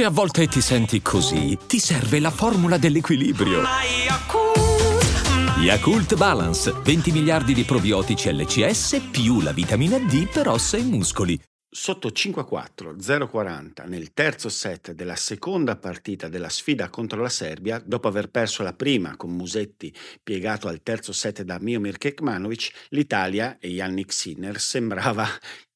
Se a volte ti senti così, ti serve la formula dell'equilibrio. Yakult Balance, 20 miliardi di probiotici LCS più la vitamina D per ossa e muscoli. Sotto 5-4, 0-40 nel terzo set della seconda partita della sfida contro la Serbia, dopo aver perso la prima con Musetti piegato al terzo set da Miomir Kekmanovic, l'Italia e Yannick Sinner sembrava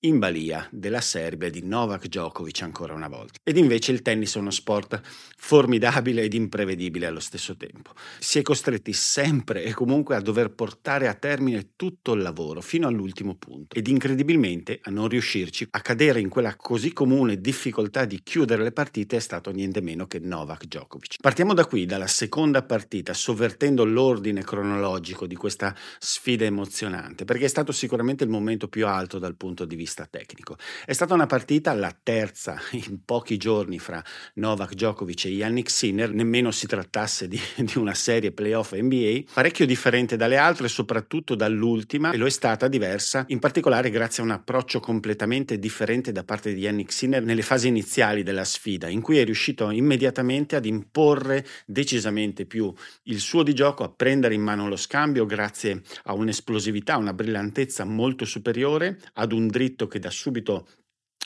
in balia della Serbia di Novak Djokovic ancora una volta. Ed invece il tennis è uno sport formidabile ed imprevedibile allo stesso tempo. Si è costretti sempre e comunque a dover portare a termine tutto il lavoro fino all'ultimo punto ed incredibilmente a non riuscirci a cadere in quella così comune difficoltà di chiudere le partite è stato niente meno che Novak Djokovic. Partiamo da qui, dalla seconda partita, sovvertendo l'ordine cronologico di questa sfida emozionante, perché è stato sicuramente il momento più alto dal punto di vista vista tecnico. È stata una partita, la terza in pochi giorni fra Novak Djokovic e Yannick Sinner, nemmeno si trattasse di, di una serie playoff NBA, parecchio differente dalle altre, soprattutto dall'ultima, e lo è stata diversa, in particolare grazie a un approccio completamente differente da parte di Yannick Sinner nelle fasi iniziali della sfida, in cui è riuscito immediatamente ad imporre decisamente più il suo di gioco, a prendere in mano lo scambio grazie a un'esplosività, una brillantezza molto superiore, ad un dritto che da subito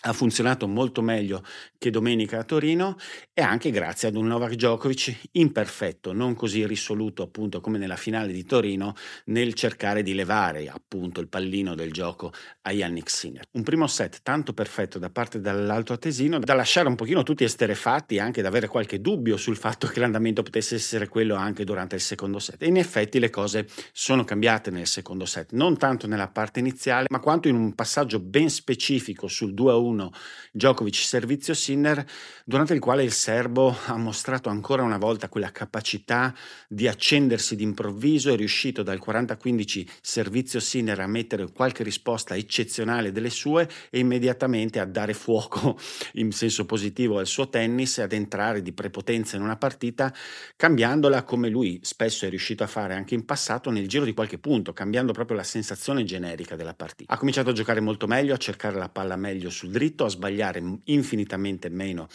ha funzionato molto meglio che domenica a Torino e anche grazie ad un Novak Djokovic imperfetto, non così risoluto appunto come nella finale di Torino nel cercare di levare appunto il pallino del gioco a Yannick Sinner. Un primo set tanto perfetto da parte dell'alto attesino da lasciare un pochino tutti esterefatti e anche da avere qualche dubbio sul fatto che l'andamento potesse essere quello anche durante il secondo set. E in effetti le cose sono cambiate nel secondo set, non tanto nella parte iniziale, ma quanto in un passaggio ben specifico sul 2 a 1 1 Djokovic servizio Sinner, durante il quale il serbo ha mostrato ancora una volta quella capacità di accendersi d'improvviso, è riuscito dal 40-15 servizio Sinner a mettere qualche risposta eccezionale delle sue e immediatamente a dare fuoco in senso positivo al suo tennis e ad entrare di prepotenza in una partita, cambiandola come lui spesso è riuscito a fare anche in passato nel giro di qualche punto, cambiando proprio la sensazione generica della partita. Ha cominciato a giocare molto meglio, a cercare la palla meglio sul dritto, a sbagliare infinitamente meno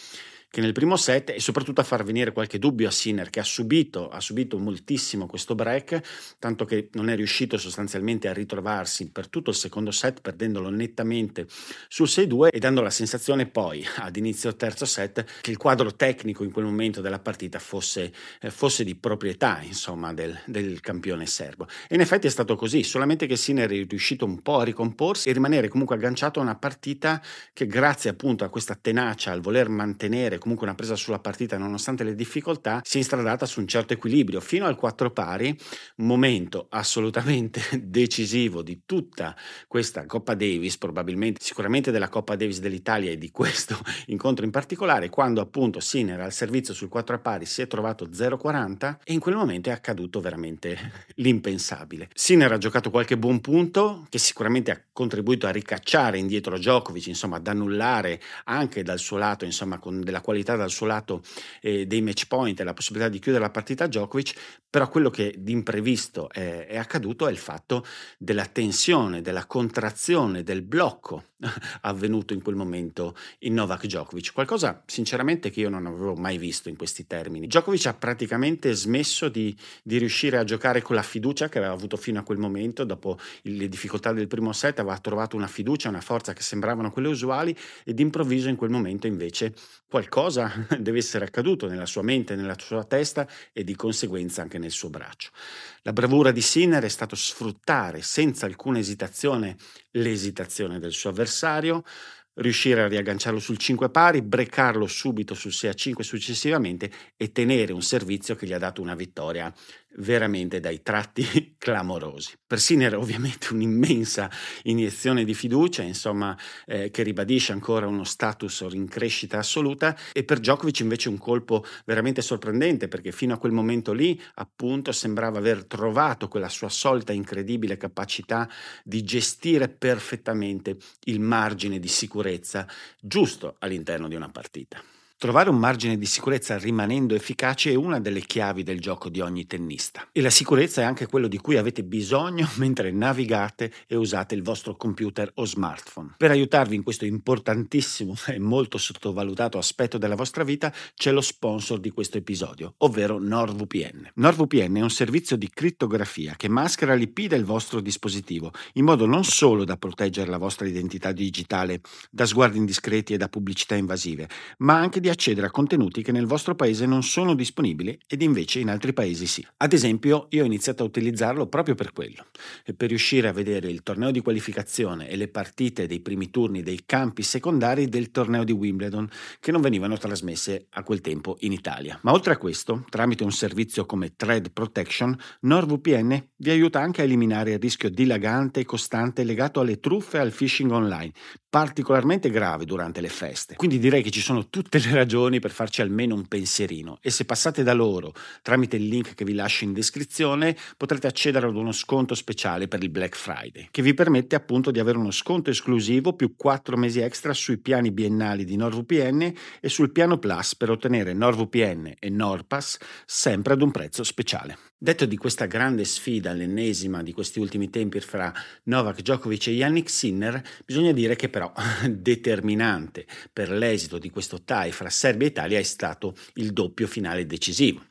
che nel primo set e soprattutto a far venire qualche dubbio a Sinner che ha subito, ha subito moltissimo questo break, tanto che non è riuscito sostanzialmente a ritrovarsi per tutto il secondo set perdendolo nettamente sul 6-2 e dando la sensazione poi ad inizio terzo set che il quadro tecnico in quel momento della partita fosse, eh, fosse di proprietà insomma del, del, campione serbo. E in effetti è stato così, solamente che Sinner è riuscito un po' a ricomporsi e rimanere comunque agganciato a una partita che grazie appunto a questa tenacia, al voler mantenere comunque una presa sulla partita nonostante le difficoltà, si è instradata su un certo equilibrio fino al 4 pari, momento assolutamente decisivo di tutta questa Coppa Davis, probabilmente sicuramente della Coppa Davis dell'Italia e di questo incontro in particolare, quando appunto Sinner al servizio sul 4 pari si è trovato 0-40 e in quel momento è accaduto veramente l'impensabile. Sinner ha giocato qualche buon punto che sicuramente ha contribuito a ricacciare indietro Djokovic, insomma ad annullare anche dal suo lato, insomma con della qualità qualità dal suo lato eh, dei match point e la possibilità di chiudere la partita a Djokovic, però quello che di imprevisto è, è accaduto è il fatto della tensione, della contrazione, del blocco avvenuto in quel momento in Novak Djokovic, qualcosa sinceramente che io non avevo mai visto in questi termini. Djokovic ha praticamente smesso di, di riuscire a giocare con la fiducia che aveva avuto fino a quel momento, dopo le difficoltà del primo set aveva trovato una fiducia, una forza che sembravano quelle usuali e d'improvviso in quel momento invece qualcosa deve essere accaduto nella sua mente, nella sua testa e di conseguenza anche nel suo braccio. La bravura di Sinner è stato sfruttare senza alcuna esitazione l'esitazione del suo avversario, riuscire a riagganciarlo sul 5 pari, brecarlo subito sul 6 a 5 successivamente e tenere un servizio che gli ha dato una vittoria veramente dai tratti clamorosi. Per Sinner ovviamente un'immensa iniezione di fiducia, insomma, eh, che ribadisce ancora uno status in crescita assoluta e per Djokovic invece un colpo veramente sorprendente perché fino a quel momento lì appunto sembrava aver trovato quella sua solita incredibile capacità di gestire perfettamente il margine di sicurezza giusto all'interno di una partita. Trovare un margine di sicurezza rimanendo efficaci è una delle chiavi del gioco di ogni tennista. E la sicurezza è anche quello di cui avete bisogno mentre navigate e usate il vostro computer o smartphone. Per aiutarvi in questo importantissimo e molto sottovalutato aspetto della vostra vita c'è lo sponsor di questo episodio, ovvero NordVPN. NordVPN è un servizio di crittografia che maschera l'IP del vostro dispositivo in modo non solo da proteggere la vostra identità digitale da sguardi indiscreti e da pubblicità invasive, ma anche di accedere a contenuti che nel vostro paese non sono disponibili ed invece in altri paesi sì. Ad esempio, io ho iniziato a utilizzarlo proprio per quello, per riuscire a vedere il torneo di qualificazione e le partite dei primi turni dei campi secondari del torneo di Wimbledon che non venivano trasmesse a quel tempo in Italia. Ma oltre a questo, tramite un servizio come Thread Protection, NordVPN vi aiuta anche a eliminare il rischio dilagante e costante legato alle truffe e al phishing online, particolarmente grave durante le feste. Quindi direi che ci sono tutte le ragioni per farci almeno un pensierino e se passate da loro tramite il link che vi lascio in descrizione potrete accedere ad uno sconto speciale per il Black Friday che vi permette appunto di avere uno sconto esclusivo più 4 mesi extra sui piani biennali di NordVPN e sul piano Plus per ottenere NordVPN e NordPass sempre ad un prezzo speciale. Detto di questa grande sfida, l'ennesima di questi ultimi tempi fra Novak Djokovic e Yannick Sinner, bisogna dire che però determinante per l'esito di questo tie fra Serbia e Italia è stato il doppio finale decisivo.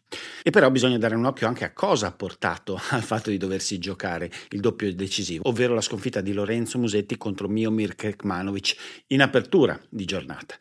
E però bisogna dare un occhio anche a cosa ha portato al fatto di doversi giocare il doppio decisivo, ovvero la sconfitta di Lorenzo Musetti contro Miomir Kekmanovic in apertura di giornata.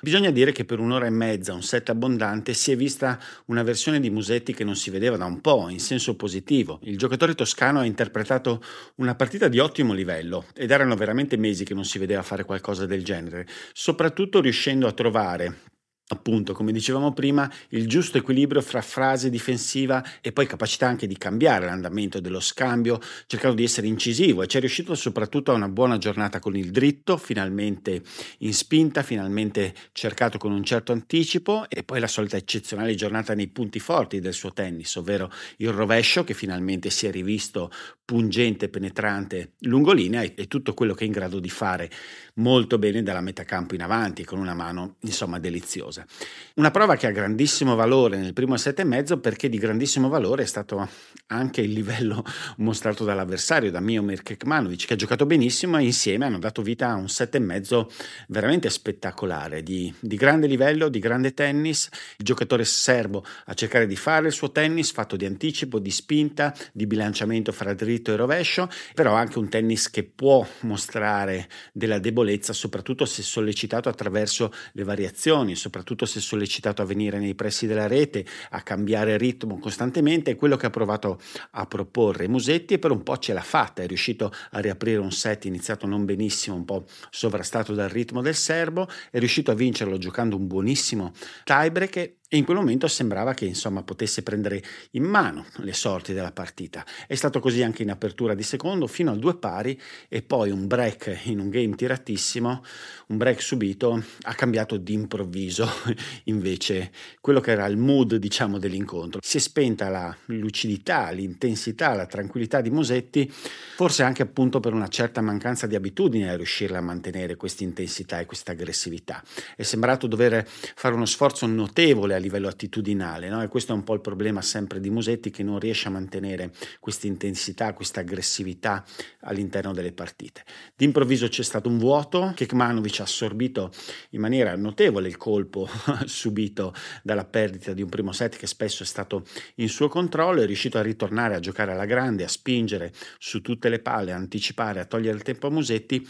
Bisogna dire che per un'ora e mezza, un set abbondante, si è vista una versione di Musetti che non si vedeva da un po', in senso positivo. Il giocatore toscano ha interpretato una partita di ottimo livello ed erano veramente mesi che non si vedeva fare qualcosa del genere, soprattutto riuscendo a trovare appunto, come dicevamo prima, il giusto equilibrio fra frase difensiva e poi capacità anche di cambiare l'andamento dello scambio, cercando di essere incisivo. E ci è riuscito soprattutto a una buona giornata con il dritto, finalmente in spinta, finalmente cercato con un certo anticipo e poi la solita eccezionale giornata nei punti forti del suo tennis, ovvero il rovescio che finalmente si è rivisto pungente, penetrante, lungolinea e, e tutto quello che è in grado di fare molto bene dalla metà campo in avanti con una mano insomma deliziosa cosa. Una prova che ha grandissimo valore nel primo set e mezzo perché di grandissimo valore è stato anche il livello mostrato dall'avversario, da Miomir Kekmanovic, che ha giocato benissimo e insieme hanno dato vita a un set e mezzo veramente spettacolare, di, di grande livello, di grande tennis. Il giocatore serbo a cercare di fare il suo tennis fatto di anticipo, di spinta, di bilanciamento fra dritto e rovescio, però anche un tennis che può mostrare della debolezza, soprattutto se sollecitato attraverso le variazioni, soprattutto soprattutto se sollecitato a venire nei pressi della rete, a cambiare ritmo costantemente, è quello che ha provato a proporre Musetti e per un po' ce l'ha fatta, è riuscito a riaprire un set iniziato non benissimo, un po' sovrastato dal ritmo del serbo, è riuscito a vincerlo giocando un buonissimo tiebreak e in quel momento sembrava che insomma potesse prendere in mano le sorti della partita. È stato così anche in apertura di secondo fino al due pari e poi un break in un game tiratissimo, un break subito ha cambiato di improvviso invece quello che era il mood diciamo dell'incontro. Si è spenta la lucidità, l'intensità, la tranquillità di Musetti, forse anche appunto per una certa mancanza di abitudine a riuscire a mantenere questa intensità e questa aggressività. È sembrato dover fare uno sforzo notevole a livello attitudinale, no? e questo è un po' il problema sempre di Musetti che non riesce a mantenere questa intensità, questa aggressività all'interno delle partite. D'improvviso c'è stato un vuoto, Kekmanovic ha assorbito in maniera notevole il colpo subito dalla perdita di un primo set che spesso è stato in suo controllo, è riuscito a ritornare a giocare alla grande, a spingere su tutte le palle, a anticipare, a togliere il tempo a Musetti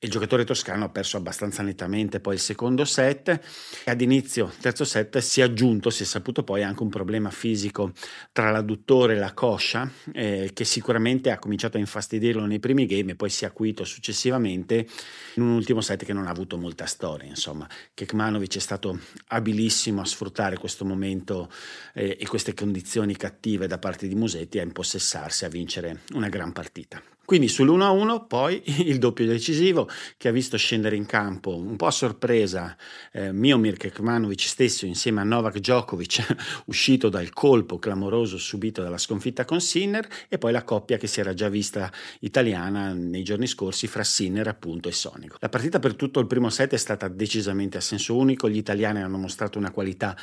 il giocatore toscano ha perso abbastanza nettamente poi il secondo set e ad inizio terzo set si è aggiunto, si è saputo poi anche un problema fisico tra l'adduttore e la coscia eh, che sicuramente ha cominciato a infastidirlo nei primi game e poi si è acuito successivamente in un ultimo set che non ha avuto molta storia insomma. Kekmanovic è stato abilissimo a sfruttare questo momento eh, e queste condizioni cattive da parte di Musetti a impossessarsi a vincere una gran partita Quindi sull'1-1 poi il doppio decisivo che ha visto scendere in campo un po' a sorpresa eh, Miomir Kekmanovic stesso insieme a Novak Djokovic uscito dal colpo clamoroso subito dalla sconfitta con Sinner e poi la coppia che si era già vista italiana nei giorni scorsi fra Sinner appunto e Sonico. La partita per tutto il primo set è stata decisamente a senso unico, gli italiani hanno mostrato una qualità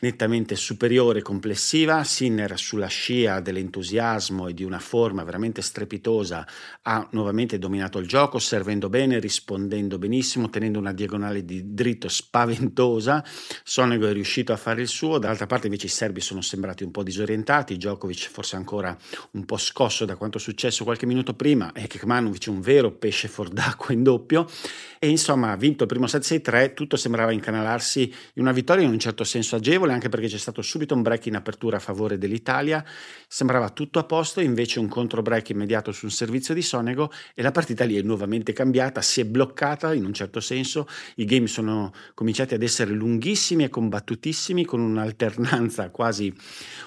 nettamente superiore complessiva, Sinner sulla scia dell'entusiasmo e di una forma veramente strepitosa ha nuovamente dominato il gioco, servendo bene, rispondendo benissimo, tenendo una diagonale di dritto spaventosa. Sonego è riuscito a fare il suo, dall'altra parte invece i serbi sono sembrati un po' disorientati, Djokovic forse ancora un po' scosso da quanto è successo qualche minuto prima. E Kekmanovic un vero pesce fuor d'acqua in doppio. E insomma ha vinto il primo set 6-3, tutto sembrava incanalarsi in una vittoria in un certo senso agevole anche perché c'è stato subito un break in apertura a favore dell'Italia, sembrava tutto a posto, invece un contro break immediato sul servizio di Sonego e la partita lì è nuovamente cambiata, si è bloccata in un certo senso, i game sono cominciati ad essere lunghissimi e combattutissimi con un'alternanza quasi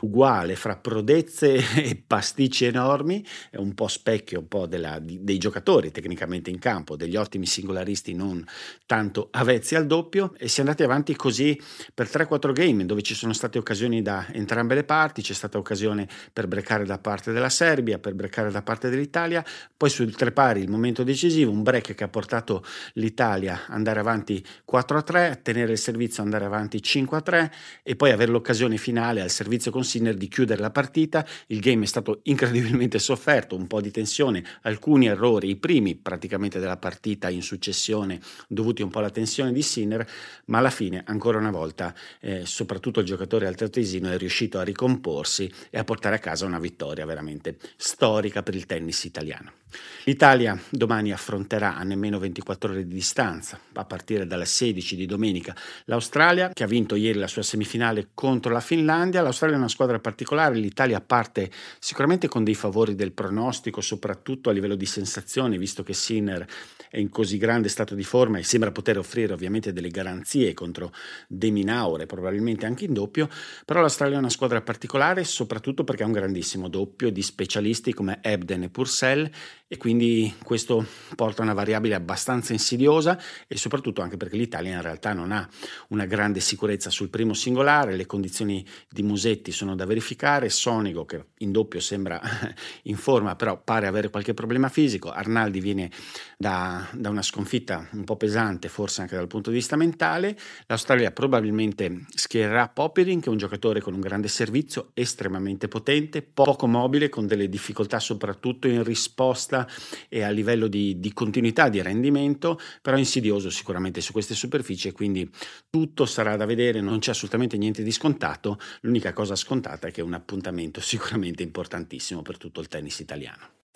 uguale fra prodezze e pasticci enormi, è un po' specchio un po' della, dei giocatori tecnicamente in campo, degli ottimi singolaristi non tanto avvezzi al doppio e si è andati avanti così per 3-4 game dove ci sono state occasioni da entrambe le parti, c'è stata occasione per breccare da parte della Serbia, per breccare da parte dell'Italia, poi sul tre pari il momento decisivo, un break che ha portato l'Italia ad andare avanti 4-3, tenere il servizio, andare avanti 5-3 e poi avere l'occasione finale al servizio con Sinner di chiudere la partita. Il game è stato incredibilmente sofferto, un po' di tensione, alcuni errori, i primi praticamente della partita in successione, dovuti un po' alla tensione di Sinner, ma alla fine, ancora una volta, eh, soprattutto il giocatore altoatesino è riuscito a ricomporsi e a portare a casa una vittoria veramente storica per il tennis italiano. L'Italia domani affronterà a nemmeno 24 ore di distanza, a partire dalle 16 di domenica, l'Australia che ha vinto ieri la sua semifinale contro la Finlandia. L'Australia è una squadra particolare, l'Italia parte sicuramente con dei favori del pronostico, soprattutto a livello di sensazione, visto che Sinner è in così grande stato di forma e sembra poter offrire ovviamente delle garanzie contro Deminaure, probabilmente anche in doppio, però l'Australia è una squadra particolare soprattutto perché ha un grandissimo doppio di specialisti come Ebden e Purcell weil e quindi questo porta a una variabile abbastanza insidiosa e soprattutto anche perché l'Italia in realtà non ha una grande sicurezza sul primo singolare, le condizioni di Musetti sono da verificare, Sonico che in doppio sembra in forma però pare avere qualche problema fisico, Arnaldi viene da, da una sconfitta un po' pesante forse anche dal punto di vista mentale, l'Australia probabilmente schiererà Popirin che è un giocatore con un grande servizio, estremamente potente, poco mobile, con delle difficoltà soprattutto in risposta e a livello di, di continuità di rendimento, però insidioso sicuramente su queste superfici quindi tutto sarà da vedere, non c'è assolutamente niente di scontato, l'unica cosa scontata è che è un appuntamento sicuramente importantissimo per tutto il tennis italiano.